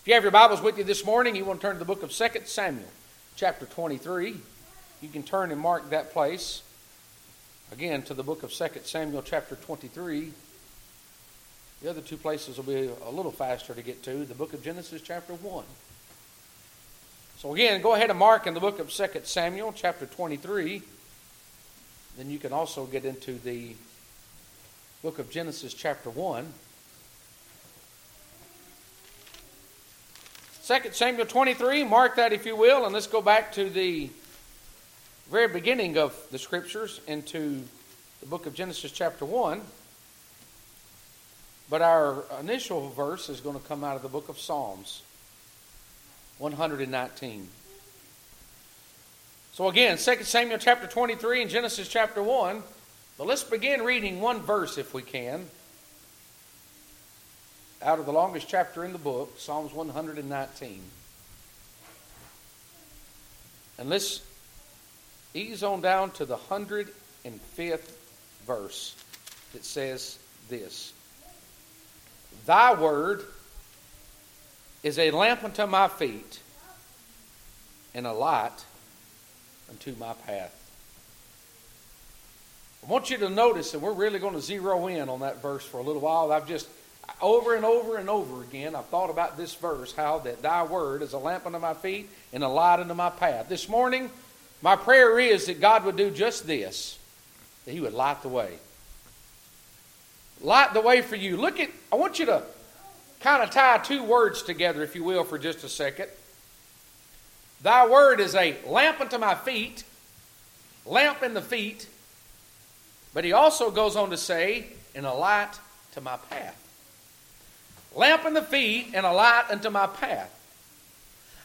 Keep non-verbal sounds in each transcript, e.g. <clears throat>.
If you have your Bibles with you this morning, you want to turn to the book of 2 Samuel, chapter 23. You can turn and mark that place. Again, to the book of 2 Samuel, chapter 23. The other two places will be a little faster to get to. The book of Genesis, chapter 1. So, again, go ahead and mark in the book of 2 Samuel, chapter 23. Then you can also get into the book of Genesis, chapter 1. 2 Samuel 23, mark that if you will, and let's go back to the very beginning of the scriptures into the book of Genesis, chapter 1. But our initial verse is going to come out of the book of Psalms, 119. So again, 2 Samuel chapter 23 and Genesis chapter 1. But let's begin reading one verse if we can out of the longest chapter in the book, Psalms 119. And let's ease on down to the 105th verse that says this Thy word is a lamp unto my feet and a light unto my path. I want you to notice, and we're really going to zero in on that verse for a little while. I've just over and over and over again, I've thought about this verse how that thy word is a lamp unto my feet and a light unto my path. This morning, my prayer is that God would do just this that He would light the way. Light the way for you. Look at, I want you to kind of tie two words together, if you will, for just a second. Thy word is a lamp unto my feet, lamp in the feet, but he also goes on to say, and a light to my path lamp in the feet, and a light unto my path.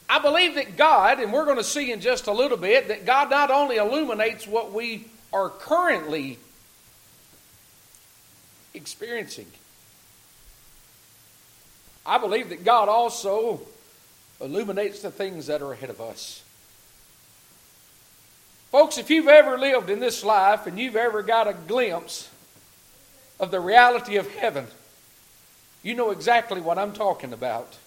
I believe that God, and we're going to see in just a little bit, that God not only illuminates what we are currently experiencing, I believe that God also illuminates the things that are ahead of us. Folks, if you've ever lived in this life and you've ever got a glimpse of the reality of heaven, you know exactly what I'm talking about.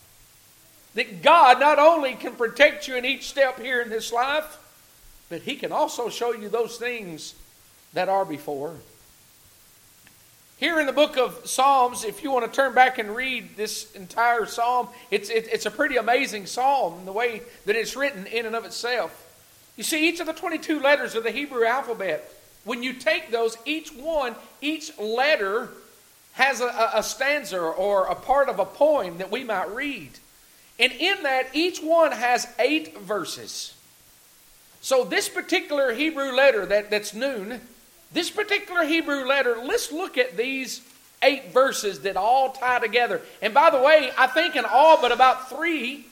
That God not only can protect you in each step here in this life, but He can also show you those things that are before. Here in the book of Psalms, if you want to turn back and read this entire psalm, it's, it, it's a pretty amazing psalm in the way that it's written in and of itself. You see, each of the 22 letters of the Hebrew alphabet, when you take those, each one, each letter has a, a stanza or a part of a poem that we might read. And in that, each one has eight verses. So, this particular Hebrew letter that, that's nun, this particular Hebrew letter, let's look at these eight verses that all tie together. And by the way, I think in all but about three,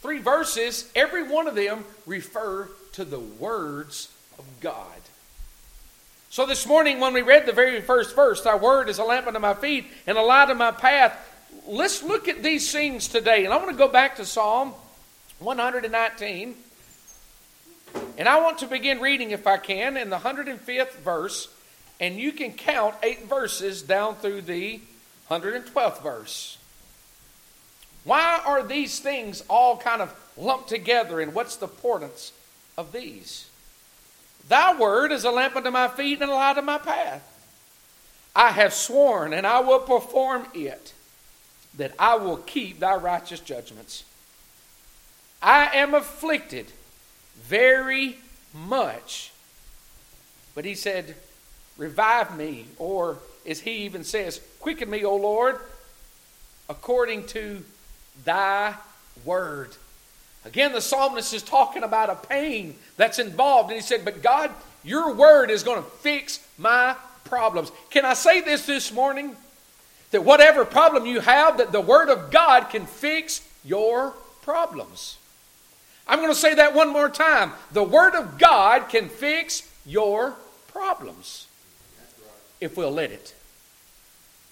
three verses, every one of them refer to the words of God. So this morning, when we read the very first verse, Thy word is a lamp unto my feet and a light unto my path, let's look at these scenes today. And I want to go back to Psalm 119. And I want to begin reading, if I can, in the 105th verse. And you can count eight verses down through the 112th verse. Why are these things all kind of lumped together, and what's the importance of these? Thy word is a lamp unto my feet and a light unto my path. I have sworn, and I will perform it, that I will keep thy righteous judgments. I am afflicted very much. But he said, Revive me, or as he even says, Quicken me, O Lord, according to thy word. Again, the psalmist is talking about a pain that's involved. And he said, But God, your word is going to fix my problems. Can I say this this morning? That whatever problem you have, that the word of God can fix your problems. I'm going to say that one more time. The word of God can fix your problems if we'll let it.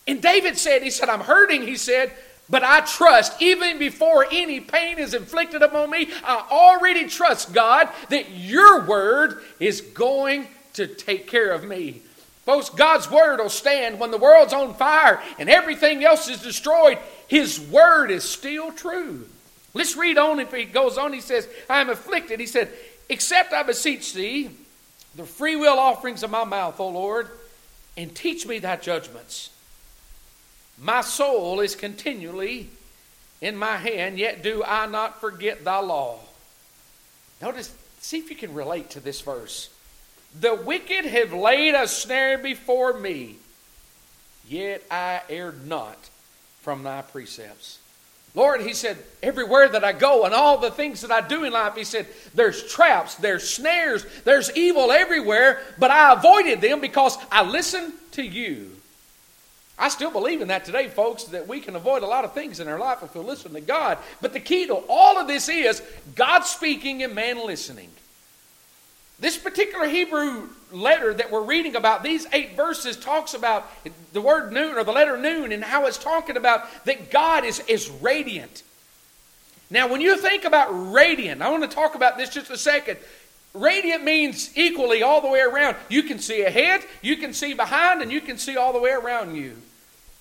And David said, He said, I'm hurting. He said, but I trust, even before any pain is inflicted upon me, I already trust, God, that your word is going to take care of me. Folks, God's word will stand when the world's on fire and everything else is destroyed. His word is still true. Let's read on. If he goes on, he says, I am afflicted. He said, Except I beseech thee the free will offerings of my mouth, O Lord, and teach me thy judgments. My soul is continually in my hand, yet do I not forget thy law. Notice, see if you can relate to this verse. The wicked have laid a snare before me, yet I erred not from thy precepts. Lord, he said, everywhere that I go and all the things that I do in life, he said, there's traps, there's snares, there's evil everywhere, but I avoided them because I listened to you. I still believe in that today, folks, that we can avoid a lot of things in our life if we listen to God. But the key to all of this is God speaking and man listening. This particular Hebrew letter that we're reading about, these eight verses, talks about the word nun or the letter nun and how it's talking about that God is, is radiant. Now, when you think about radiant, I want to talk about this just a second. Radiant means equally all the way around. You can see ahead, you can see behind, and you can see all the way around you.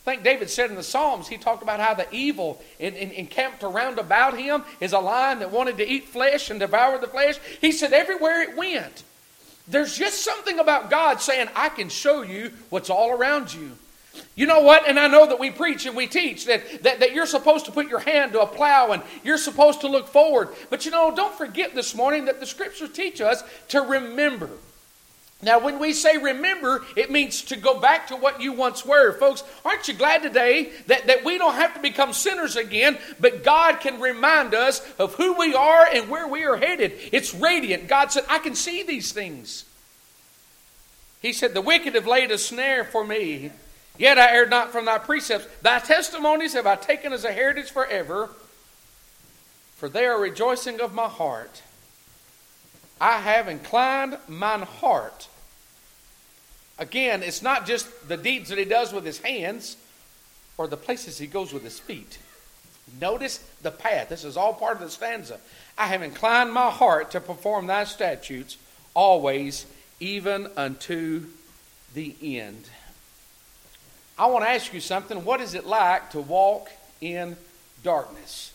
I think David said in the Psalms, he talked about how the evil encamped around about him is a lion that wanted to eat flesh and devour the flesh. He said, everywhere it went, there's just something about God saying, I can show you what's all around you. You know what? And I know that we preach and we teach that, that, that you're supposed to put your hand to a plow and you're supposed to look forward. But you know, don't forget this morning that the scriptures teach us to remember. Now, when we say remember, it means to go back to what you once were. Folks, aren't you glad today that, that we don't have to become sinners again, but God can remind us of who we are and where we are headed? It's radiant. God said, I can see these things. He said, The wicked have laid a snare for me, yet I erred not from thy precepts. Thy testimonies have I taken as a heritage forever, for they are rejoicing of my heart. I have inclined mine heart. Again, it's not just the deeds that he does with his hands or the places he goes with his feet. Notice the path. This is all part of the stanza. I have inclined my heart to perform thy statutes always, even unto the end. I want to ask you something. What is it like to walk in darkness?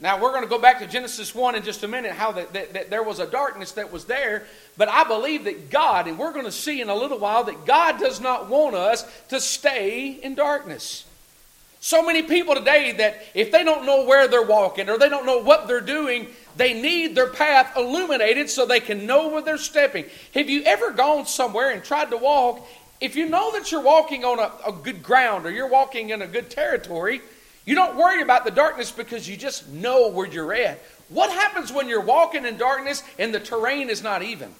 Now, we're going to go back to Genesis 1 in just a minute, how that, that, that, there was a darkness that was there. But I believe that God, and we're going to see in a little while, that God does not want us to stay in darkness. So many people today that if they don't know where they're walking or they don't know what they're doing, they need their path illuminated so they can know where they're stepping. Have you ever gone somewhere and tried to walk? If you know that you're walking on a, a good ground or you're walking in a good territory, you don't worry about the darkness because you just know where you're at. What happens when you're walking in darkness and the terrain is not even?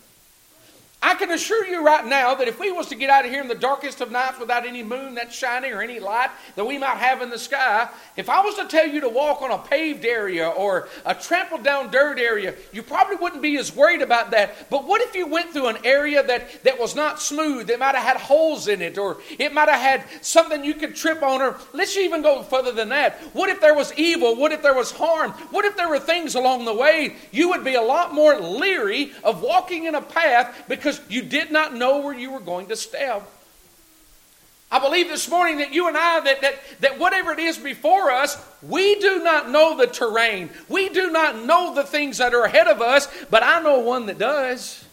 I can assure you right now that if we was to get out of here in the darkest of nights without any moon that's shining or any light that we might have in the sky, if I was to tell you to walk on a paved area or a trampled down dirt area, you probably wouldn't be as worried about that. But what if you went through an area that, that was not smooth, that might have had holes in it, or it might have had something you could trip on, or let's even go further than that. What if there was evil? What if there was harm? What if there were things along the way? You would be a lot more leery of walking in a path because because you did not know where you were going to step. I believe this morning that you and I, that, that, that whatever it is before us, we do not know the terrain. We do not know the things that are ahead of us, but I know one that does.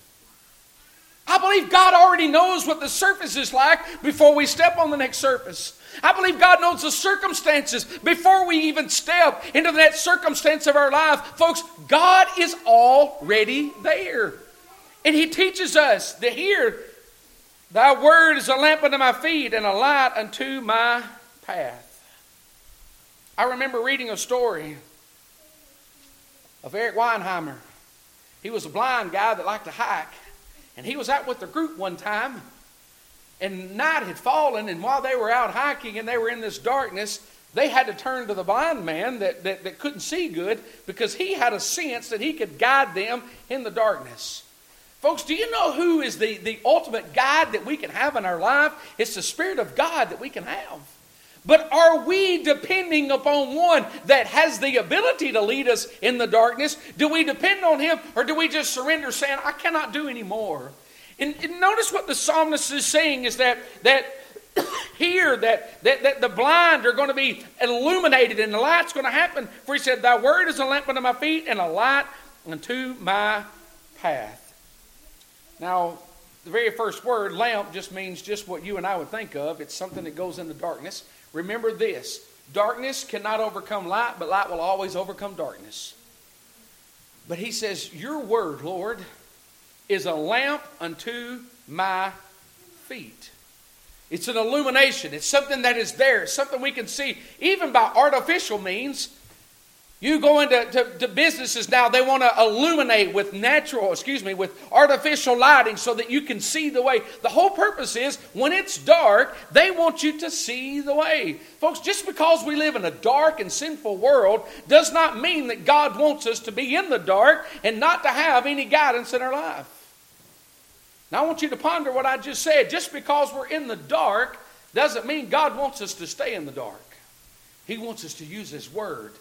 I believe God already knows what the surface is like before we step on the next surface. I believe God knows the circumstances before we even step into that circumstance of our life. Folks, God is already there. And he teaches us that here, thy word is a lamp unto my feet and a light unto my path. I remember reading a story of Erik Weihenmayer. He was a blind guy that liked to hike. And he was out with the group one time. And night had fallen, and while they were out hiking and they were in this darkness, they had to turn to the blind man that, that, that couldn't see good because he had a sense that he could guide them in the darkness. Folks, do you know who is the, the ultimate guide that we can have in our life? It's the Spirit of God that we can have. But are we depending upon one that has the ability to lead us in the darkness? Do we depend on him or do we just surrender saying, I cannot do any more? And, and notice what the psalmist is saying is that, that <coughs> here that, that, that the blind are going to be illuminated and the light's going to happen. For he said, Thy word is a lamp unto my feet and a light unto my path. Now, the very first word, lamp, just means just what you and I would think of. It's something that goes into darkness. Remember this darkness cannot overcome light, but light will always overcome darkness. But he says, Your word, Lord, is a lamp unto my feet. It's an illumination. It's something that is there. It's something we can see, even by artificial means. You go into to, to businesses now, they want to illuminate with natural, excuse me, with artificial lighting so that you can see the way. The whole purpose is when it's dark, they want you to see the way. Folks, just because we live in a dark and sinful world does not mean that God wants us to be in the dark and not to have any guidance in our life. Now, I want you to ponder what I just said. Just because we're in the dark doesn't mean God wants us to stay in the dark, He wants us to use His Word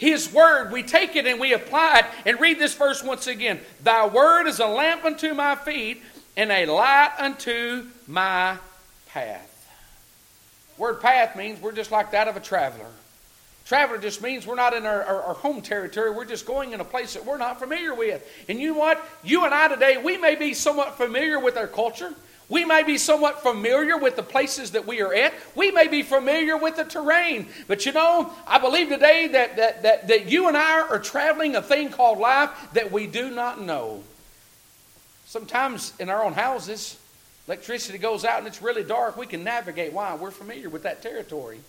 his word, we take it and we apply it. And read this verse once again. Thy word is a lamp unto my feet and a light unto my path. Word path means we're just like that of a traveler. Traveler just means we're not in our, our, our, home territory. We're just going in a place that we're not familiar with. And you know what? You and I today, we may be somewhat familiar with our culture. We may be somewhat familiar with the places that we are at. We may be familiar with the terrain. But you know, I believe today that, that, that, that you and I are traveling a thing called life that we do not know. Sometimes in our own houses, electricity goes out and it's really dark. We can navigate. Why? We're familiar with that territory.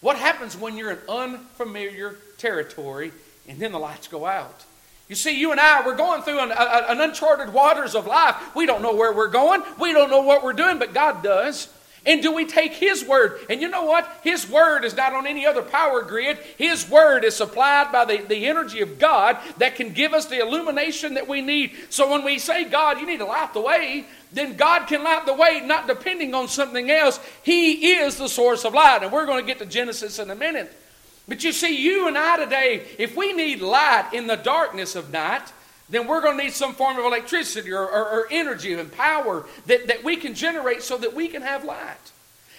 What happens when you're in unfamiliar territory and then the lights go out? You see, you and I, we're going through an, a, an uncharted waters of life. We don't know where we're going. We don't know what we're doing, but God does. And do we take His Word? And you know what? His Word is not on any other power grid. His Word is supplied by the, the energy of God that can give us the illumination that we need. So when we say, God, you need to light the way, then God can light the way, not depending on something else. He is the source of light. And we're going to get to Genesis in a minute. But you see, you and I today, if we need light in the darkness of night, then we're going to need some form of electricity or, or, or, energy and power that, that we can generate so that we can have light.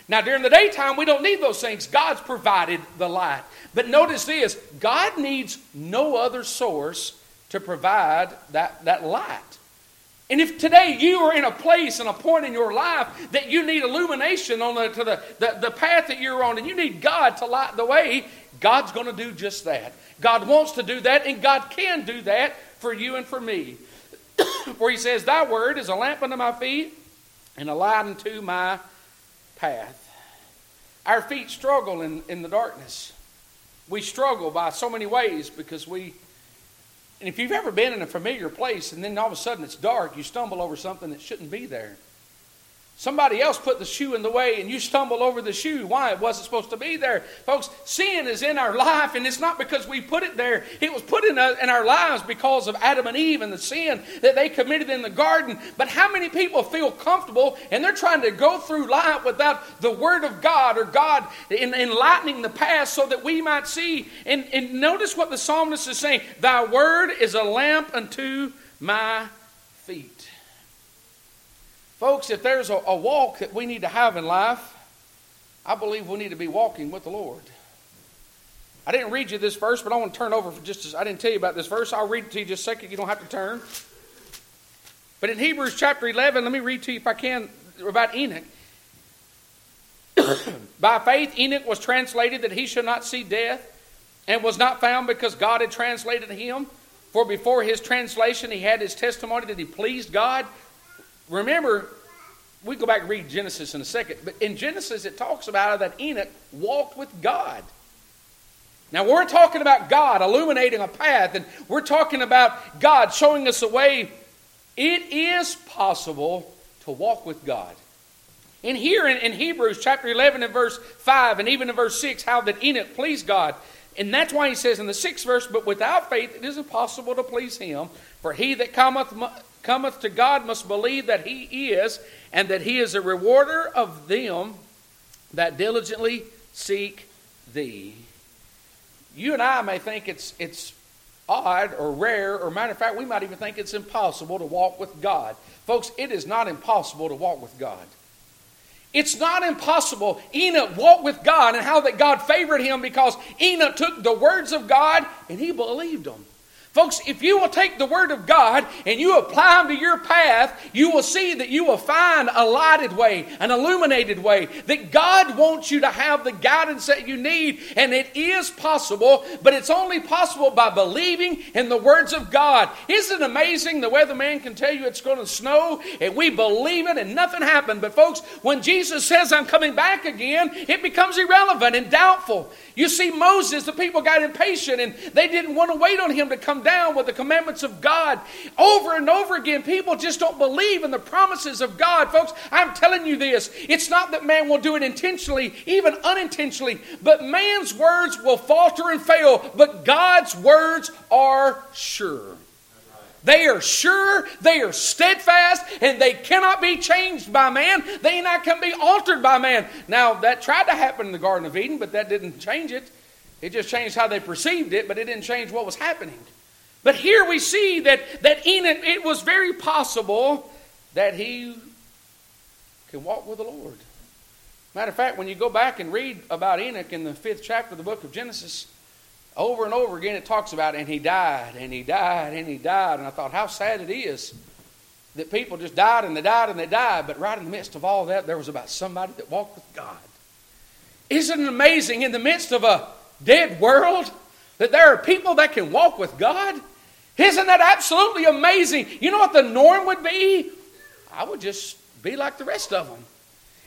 Now, during the daytime, we don't need those things. God's provided the light. But notice this God needs no other source to provide that, that light. And if today you are in a place and a point in your life that you need illumination on the, to the, the, the path that you're on and you need God to light the way, God's going to do just that. God wants to do that, and God can do that for you and for me. <coughs> For he says, Thy word is a lamp unto my feet and a light unto my path. Our feet struggle in, in the darkness. We struggle by so many ways because we, and if you've ever been in a familiar place and then all of a sudden it's dark, you stumble over something that shouldn't be there. Somebody else put the shoe in the way and you stumble over the shoe. Why? It wasn't supposed to be there. Folks, sin is in our life and it's not because we put it there. It was put in, uh, in our lives because of Adam and Eve and the sin that they committed in the garden. But how many people feel comfortable and they're trying to go through life without the Word of God or God enlightening the past so that we might see? And, and notice what the psalmist is saying Thy Word is a lamp unto my. Folks, if there's a, a walk that we need to have in life, I believe we need to be walking with the Lord. I didn't read you this verse, but I want to turn over for just as I didn't tell you about this verse. I'll read it to you just a second. You don't have to turn. But in Hebrews chapter 11, let me read to you if I can about Enoch. <coughs> By faith, Enoch was translated that he should not see death, and was not found because God had translated him. For before his translation, he had his testimony that he pleased God. Remember, we go back and read Genesis in a second, but in Genesis it talks about that Enoch walked with God. Now we're talking about God illuminating a path, and we're talking about God showing us a way. It is possible to walk with God. And here in, in Hebrews chapter 11 and verse 5, and even in verse 6, how that Enoch pleased God. And that's why he says in the sixth verse, But without faith it is impossible to please him. For he that cometh cometh to God must believe that he is, and that he is a rewarder of them that diligently seek thee. You and I may think it's, it's odd or rare, or matter of fact, we might even think it's impossible to walk with God. Folks, it is not impossible to walk with God. It's not impossible. Enoch walked with God and how that God favored him because Enoch took the words of God and he believed them. Folks, if you will take the Word of God and you apply them to your path, you will see that you will find a lighted way, an illuminated way, that God wants you to have the guidance that you need. And it is possible, but it's only possible by believing in the words of God. Isn't it amazing the weatherman can tell you it's going to snow and we believe it and nothing happened? But, folks, when Jesus says, I'm coming back again, it becomes irrelevant and doubtful. You see, Moses, the people got impatient and they didn't want to wait on him to come down with the commandments of God. Over and over again, people just don't believe in the promises of God. Folks, I'm telling you this. It's not that man will do it intentionally, even unintentionally, but man's words will falter and fail, but God's words are sure. They are sure, they are steadfast, and they cannot be changed by man. They not can be altered by man. Now, that tried to happen in the Garden of Eden, but that didn't change it. It just changed how they perceived it, but it didn't change what was happening. But here we see that, that Enoch, it was very possible that he can walk with the Lord. Matter of fact, when you go back and read about Enoch in the fifth chapter of the book of Genesis, over and over again, it talks about, and he died, and he died, and he died. And I thought, how sad it is that people just died and they died and they died. But right in the midst of all that, there was about somebody that walked with God. Isn't it amazing in the midst of a dead world that there are people that can walk with God? Isn't that absolutely amazing? You know what the norm would be? I would just be like the rest of them.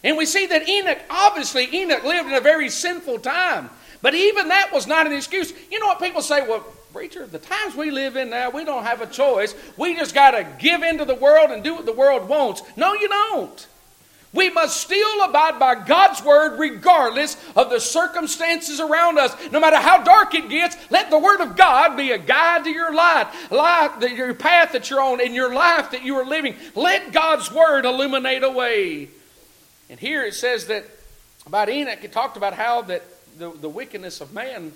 And we see that Enoch, obviously, Enoch lived in a very sinful time. But even that was not an excuse. You know what people say? Well, preacher, the times we live in now, we don't have a choice. We just got to give into the world and do what the world wants. No, you don't. We must still abide by God's word regardless of the circumstances around us. No matter how dark it gets, let the word of God be a guide to your life, life your path that you're on, and your life that you are living. Let God's word illuminate a way. And here it says that about Enoch, it talked about how that the, the wickedness of man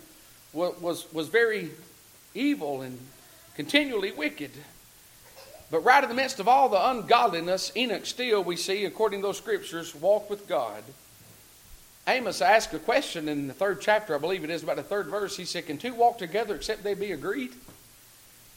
was, was, was very evil and continually wicked. But right in the midst of all the ungodliness, Enoch still, we see, according to those scriptures, walked with God. Amos asked a question in the third chapter, I believe it is, about the third verse. He said, Can two walk together except they be agreed?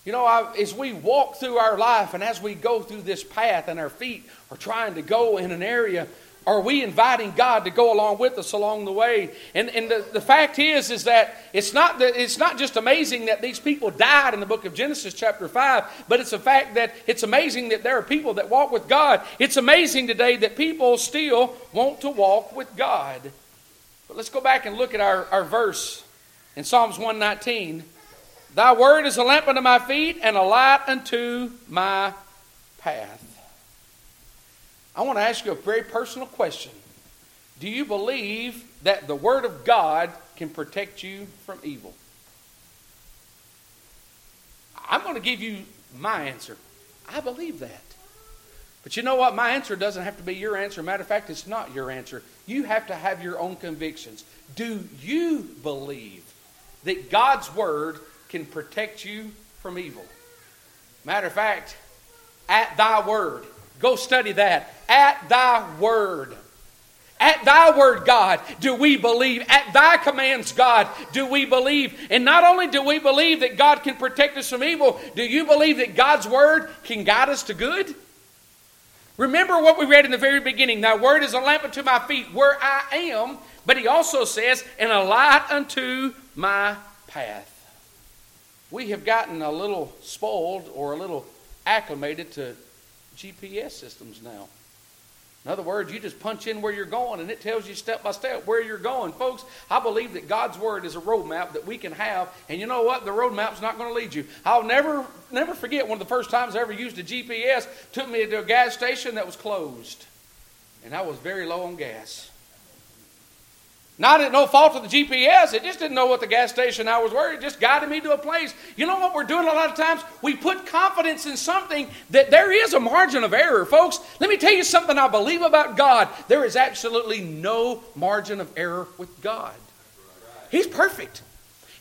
You know, I, as we walk through our life and as we go through this path and our feet are trying to go in an area are we inviting God to go along with us along the way? And, and the, the fact is, is that it's not, that it's not just amazing that these people died in the book of Genesis, chapter 5, but it's a fact that it's amazing that there are people that walk with God. It's amazing today that people still want to walk with God. But let's go back and look at our, our verse in Psalms 119. Thy word is a lamp unto my feet and a light unto my path. I want to ask you a very personal question. Do you believe that the Word of God can protect you from evil? I'm going to give you my answer. I believe that. But you know what? My answer doesn't have to be your answer. Matter of fact, it's not your answer. You have to have your own convictions. Do you believe that God's Word can protect you from evil? Matter of fact, at thy word, Go study that. At thy word. At thy word, God, do we believe. At thy commands, God, do we believe. And not only do we believe that God can protect us from evil, do you believe that God's word can guide us to good? Remember what we read in the very beginning. Thy word is a lamp unto my feet where I am, but he also says, and a light unto my path. We have gotten a little spoiled or a little acclimated to GPS systems now. In other words, you just punch in where you're going and it tells you step by step where you're going. Folks, I believe that God's Word is a roadmap that we can have. And you know what? The roadmap's not going to lead you. I'll never, never forget one of the first times I ever used a GPS, took me to a gas station that was closed. And I was very low on gas. Not at no fault of the GPS. It just didn't know what the gas station hours were. It just guided me to a place. You know what we're doing a lot of times? We put confidence in something that there is a margin of error, folks. Let me tell you something I believe about God. There is absolutely no margin of error with God. He's perfect.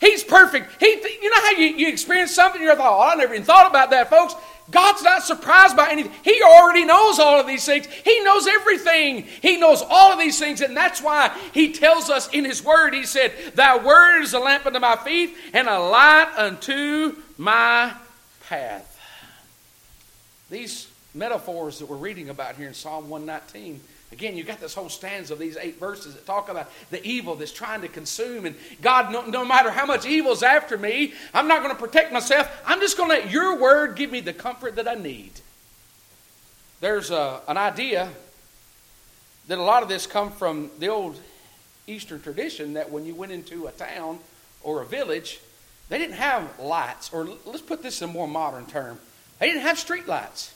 He's perfect. He, you know how you, you experience something, you're like, oh, I never even thought about that, folks. God's not surprised by anything. He already knows all of these things. He knows everything. He knows all of these things. And that's why He tells us in His Word, He said, Thy Word is a lamp unto my feet and a light unto my path. These metaphors that we're reading about here in Psalm 119 Again, you got this whole stanza of these eight verses that talk about the evil that's trying to consume. And God, no, no matter how much evil's after me, I'm not going to protect myself. I'm just going to let your word give me the comfort that I need. There's a, an idea that a lot of this come from the old Eastern tradition that when you went into a town or a village, they didn't have lights, or let's put this in a more modern term, they didn't have street lights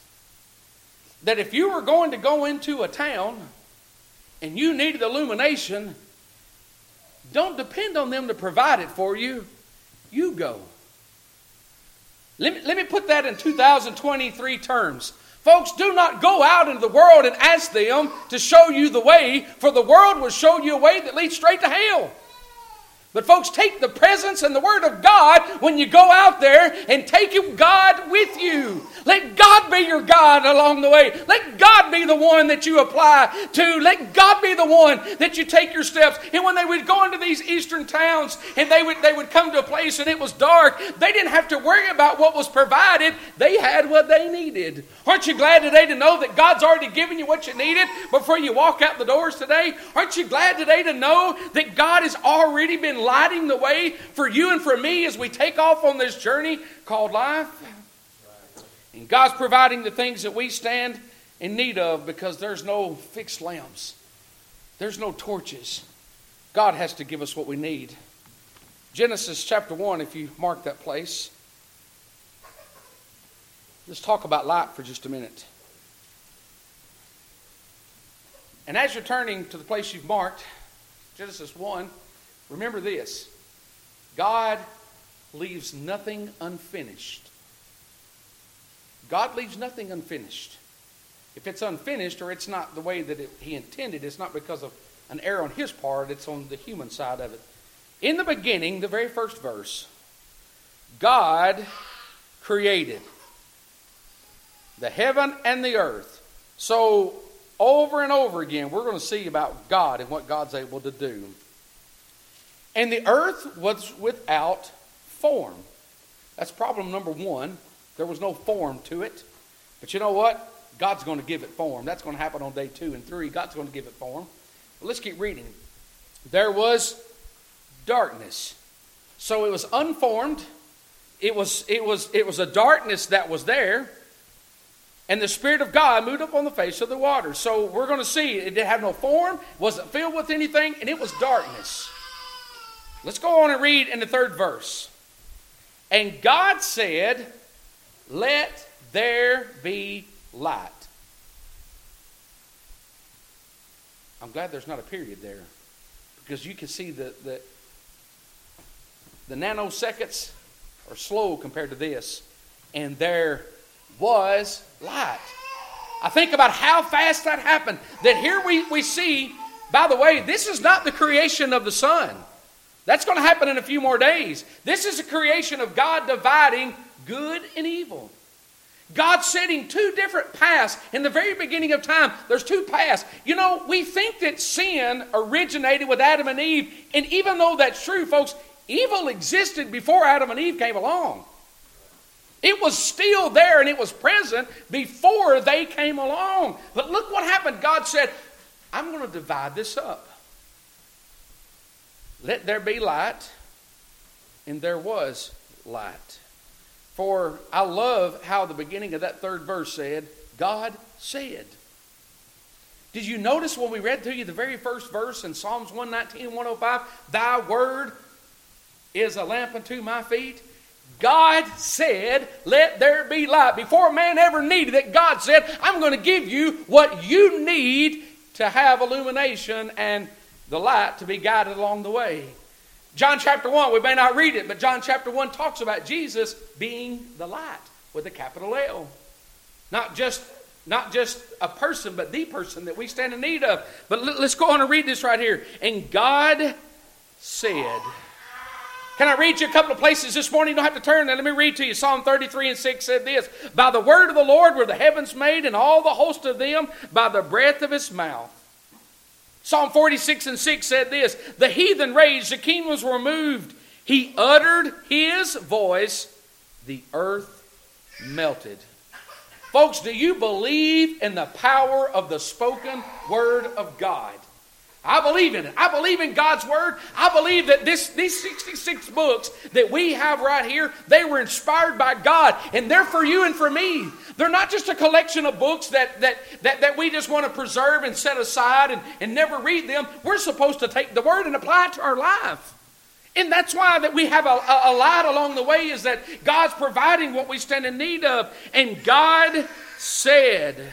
that if you were going to go into a town and you needed illumination, don't depend on them to provide it for you. You go. Let me, let me put that in 2023 terms. Folks, do not go out into the world and ask them to show you the way, for the world will show you a way that leads straight to hell. But, folks, take the presence and the Word of God when you go out there and take God with you. Let God be your God along the way. Let God be the one that you apply to. Let God be the one that you take your steps. And when they would go into these eastern towns and they would, they would come to a place and it was dark, they didn't have to worry about what was provided. They had what they needed. Aren't you glad today to know that God's already given you what you needed before you walk out the doors today? Aren't you glad today to know that God has already been lighting the way for you and for me as we take off on this journey called life. And God's providing the things that we stand in need of because there's no fixed lamps, there's no torches. God has to give us what we need. Genesis chapter 1, if you mark that place. Let's talk about light for just a minute. And as you're turning to the place you've marked, Genesis 1, Remember this God leaves nothing unfinished. God leaves nothing unfinished. If it's unfinished or it's not the way that it, He intended, it's not because of an error on His part, it's on the human side of it. In the beginning, the very first verse, God created the heaven and the earth. So, over and over again, we're going to see about God and what God's able to do. And the earth was without form. That's problem number one. There was no form to it. But you know what? God's going to give it form. That's going to happen on day two and three. God's going to give it form. But let's keep reading. There was darkness. So it was unformed. It was, it was, it was a darkness that was there. And the Spirit of God moved up on the face of the water. So we're going to see it had no form, wasn't filled with anything, and it was darkness. Let's go on and read in the third verse. And God said, Let there be light. I'm glad there's not a period there because you can see that the, the nanoseconds are slow compared to this. And there was light. I think about how fast that happened. That here we, we see, by the way, this is not the creation of the sun. That's going to happen in a few more days. This is a creation of God dividing good and evil. God setting two different paths in the very beginning of time. There's two paths. You know, we think that sin originated with Adam and Eve, and even though that's true, folks, evil existed before Adam and Eve came along. It was still there and it was present before they came along. But look what happened. God said, I'm going to divide this up. Let there be light, and there was light. For I love how the beginning of that third verse said, God said. Did you notice when we read to you the very first verse in Psalms 119 and 105? Thy word is a lamp unto my feet. God said, Let there be light. Before man ever needed it, God said, I'm going to give you what you need to have illumination and the light to be guided along the way. John chapter 1, we may not read it, but John chapter 1 talks about Jesus being the light with a capital L. Not just not just a person, but the person that we stand in need of. But let's go on and read this right here. And God said, Can I read you a couple of places this morning? You don't have to turn there. Let me read to you. Psalm 33 and 6 said this By the word of the Lord were the heavens made, and all the host of them by the breath of his mouth. Psalm 46 and 6 said this The heathen raged, the kingdoms were moved. He uttered his voice, the earth melted. Folks, do you believe in the power of the spoken word of God? I believe in it. I believe in God's word. I believe that this, these 66 books that we have right here, they were inspired by God, and they're for you and for me. They're not just a collection of books that, that, that, that we just want to preserve and set aside and, and never read them. We're supposed to take the word and apply it to our life. And that's why that we have a, a, a light along the way is that God's providing what we stand in need of. And God said,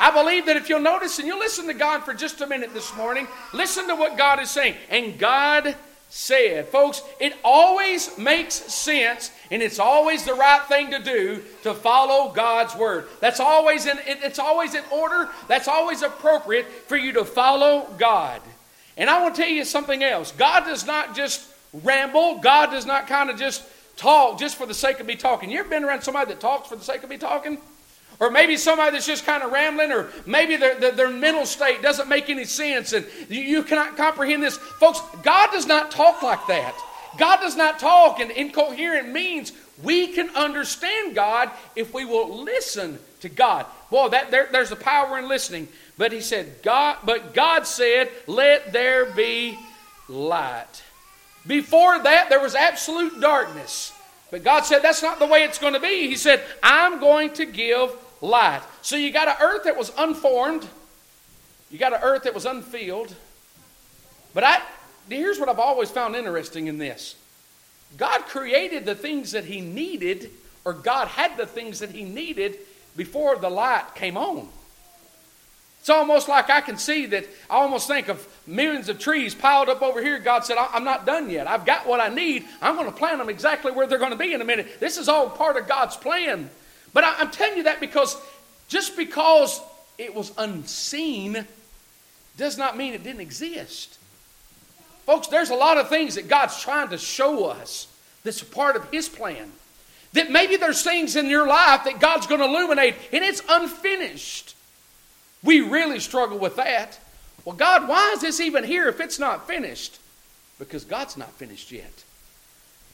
I believe that if you'll notice and you'll listen to God for just a minute this morning, listen to what God is saying. And God said, folks, it always makes sense and it's always the right thing to do to follow God's word. That's always in it's always in order. That's always appropriate for you to follow God. And I want to tell you something else. God does not just ramble. God does not kind of just talk just for the sake of me talking. You ever been around somebody that talks for the sake of me talking? Or maybe somebody that's just kind of rambling, or maybe their, their, their, mental state doesn't make any sense and you, you cannot comprehend this. Folks, God does not talk like that. God does not talk in incoherent means we can understand God if we will listen to God. Boy, that there, there's a power in listening. But he said, God, but God said, Let there be light. Before that, there was absolute darkness. But God said, That's not the way it's going to be. He said, I'm going to give light. So you got an earth that was unformed, you got an earth that was unfilled. But I here's what I've always found interesting in this. God created the things that he needed, or God had the things that he needed before the light came on. It's almost like I can see that I almost think of millions of trees piled up over here. God said, I'm not done yet. I've got what I need. I'm going to plant them exactly where they're going to be in a minute. This is all part of God's plan. But I, am telling you that because just because it was unseen does not mean it didn't exist. Folks, there's a lot of things that God's trying to show us that's a part of His plan. That maybe there's things in your life that God's going to illuminate and it's unfinished. We really struggle with that. Well, God, why is this even here if it's not finished? Because God's not finished yet.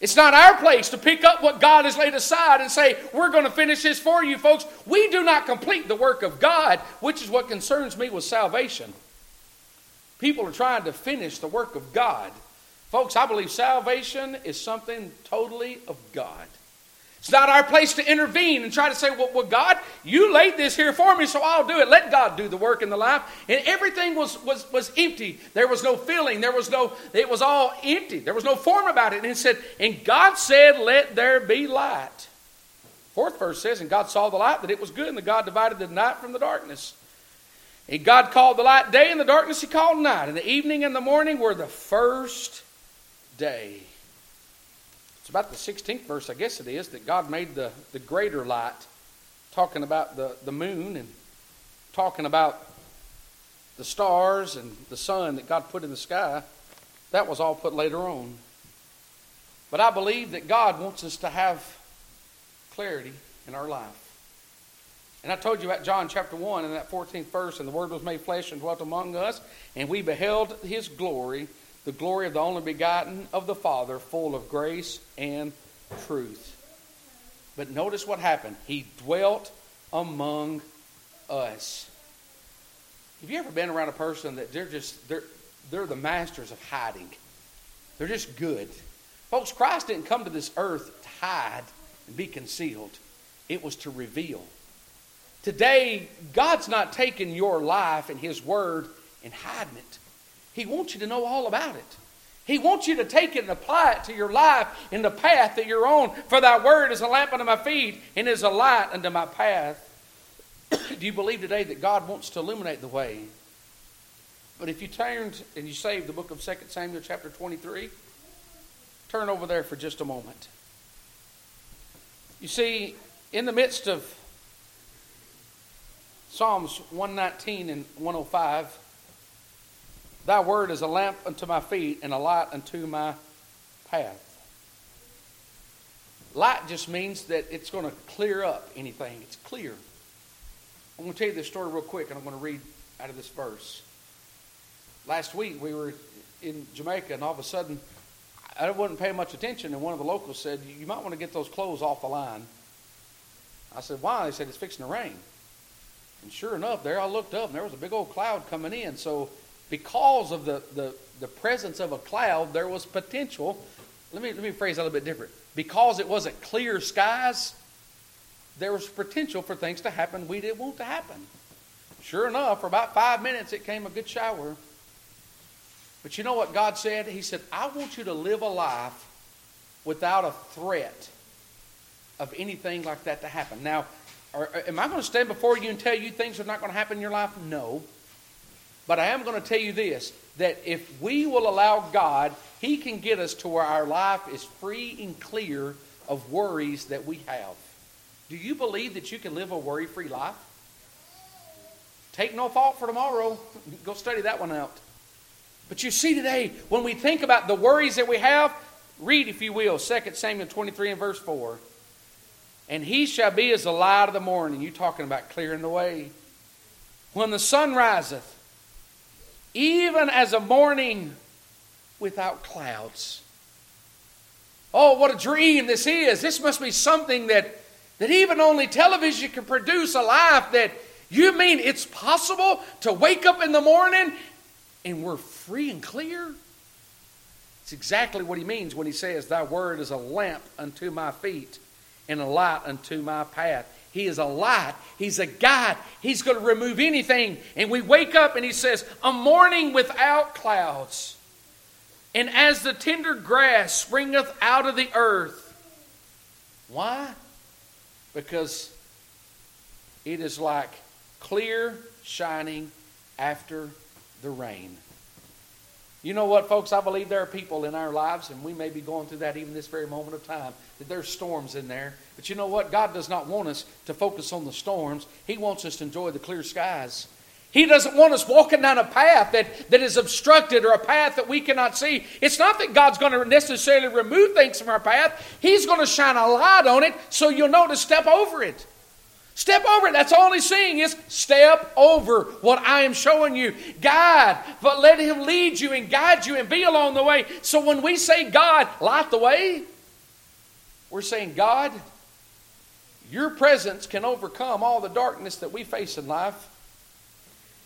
It's not our place to pick up what God has laid aside and say, we're going to finish this for you, folks. We do not complete the work of God, which is what concerns me with salvation. People are trying to finish the work of God. Folks, I believe salvation is something totally of God. It's not our place to intervene and try to say, well, well, God, you laid this here for me, so I'll do it. Let God do the work in the life. And everything was, was, was empty. There was no feeling. There was no, it was all empty. There was no form about it. And it said, and God said, let there be light. Fourth verse says, and God saw the light that it was good, and the God divided the night from the darkness. And God called the light day, and the darkness he called night. And the evening and the morning were the first day. It's about the 16th verse, I guess it is, that God made the, the greater light, talking about the, the moon and talking about the stars and the sun that God put in the sky. That was all put later on. But I believe that God wants us to have clarity in our life. And I told you about John chapter 1 and that 14th verse, and the Word was made flesh and dwelt among us, and we beheld His glory the glory of the only begotten of the Father, full of grace and truth. But notice what happened. He dwelt among us. Have you ever been around a person that they're just they're they're the masters of hiding? They're just good. Folks, Christ didn't come to this earth to hide and be concealed. It was to reveal. Today, God's not taking your life and His Word and hiding it. He wants you to know all about it. He wants you to take it and apply it to your life in the path that you're on. For thy word is a lamp unto my feet and is a light unto my path. <clears throat> Do you believe today that God wants to illuminate the way? But if you turned and you saved the book of 2 Samuel chapter 23, turn over there for just a moment. You see, in the midst of Psalms 119 and 105, Thy word is a lamp unto my feet and a light unto my path. Light just means that it's going to clear up anything. It's clear. I'm going to tell you this story real quick, and I'm going to read out of this verse. Last week we were in Jamaica, and all of a sudden I wasn't paying much attention, and one of the locals said, "You might want to get those clothes off the line." I said, "Why?" They said, "It's fixing to rain." And sure enough, there I looked up, and there was a big old cloud coming in. So, because of the the, the presence of a cloud, there was potential. Let me let me phrase that a little bit different. Because it wasn't clear skies, there was potential for things to happen we didn't want to happen. Sure enough, for about five minutes, it came a good shower. But you know what God said? He said, I want you to live a life without a threat of anything like that to happen. Now, are, am I going to stand before you and tell you things are not going to happen in your life? No. But I am going to tell you this that if we will allow God, He can get us to where our life is free and clear of worries that we have. Do you believe that you can live a worry free life? Take no thought for tomorrow. Go study that one out. But you see today, when we think about the worries that we have, read, if you will, 2 Samuel 23 and verse 4. And he shall be as the light of the morning. You talking about clearing the way. When the sun riseth, even as a morning without clouds. Oh, what a dream this is. This must be something that, that even only television can produce a life that you mean it's possible to wake up in the morning and we're free and clear? It's exactly what he means when he says, Thy word is a lamp unto my feet and a light unto my path. He is a light. He's a guide. He's going to remove anything. And we wake up and he says, A morning without clouds. And as the tender grass springeth out of the earth. Why? Because it is like clear shining after the rain. You know what, folks? I believe there are people in our lives, and we may be going through that even this very moment of time, that there's storms in there. But you know what? God does not want us to focus on the storms. He wants us to enjoy the clear skies. He doesn't want us walking down a path that, that is obstructed or a path that we cannot see. It's not that God's going to necessarily remove things from our path. He's going to shine a light on it so you'll know to step over it. Step over it. That's all he's saying is step over what I am showing you. God, but let him lead you and guide you and be along the way. So when we say, God, light the way, we're saying, God, your presence can overcome all the darkness that we face in life.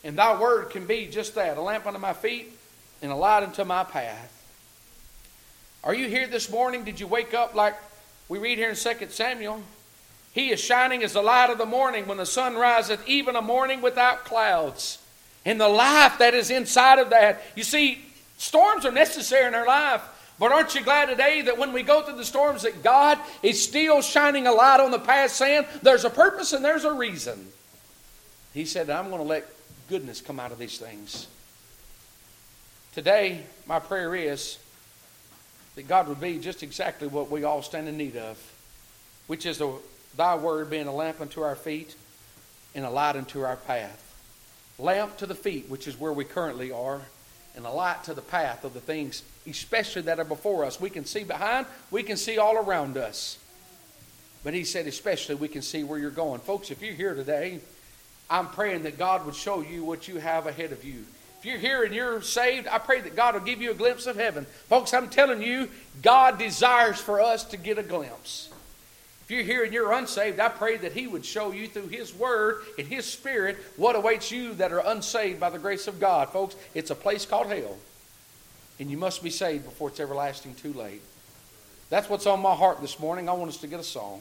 And thy word can be just that a lamp unto my feet and a light unto my path. Are you here this morning? Did you wake up like we read here in 2 Samuel? He is shining as the light of the morning when the sun riseth, even a morning without clouds. And the life that is inside of that. You see, storms are necessary in our life. But aren't you glad today that when we go through the storms that God is still shining a light on the path saying there's a purpose and there's a reason. He said, I'm going to let goodness come out of these things. Today, my prayer is that God would be just exactly what we all stand in need of, which is the thy word being a lamp unto our feet and a light unto our path. Lamp to the feet, which is where we currently are, and a light to the path of the things, especially that are before us. We can see behind, we can see all around us. But he said, especially, we can see where you're going. Folks, if you're here today, I'm praying that God would show you what you have ahead of you. If you're here and you're saved, I pray that God will give you a glimpse of heaven. Folks, I'm telling you, God desires for us to get a glimpse. If you're here and you're unsaved, I pray that He would show you through His Word and His Spirit what awaits you that are unsaved by the grace of God. Folks, it's a place called hell. And you must be saved before it's everlasting too late. That's what's on my heart this morning. I want us to get a song.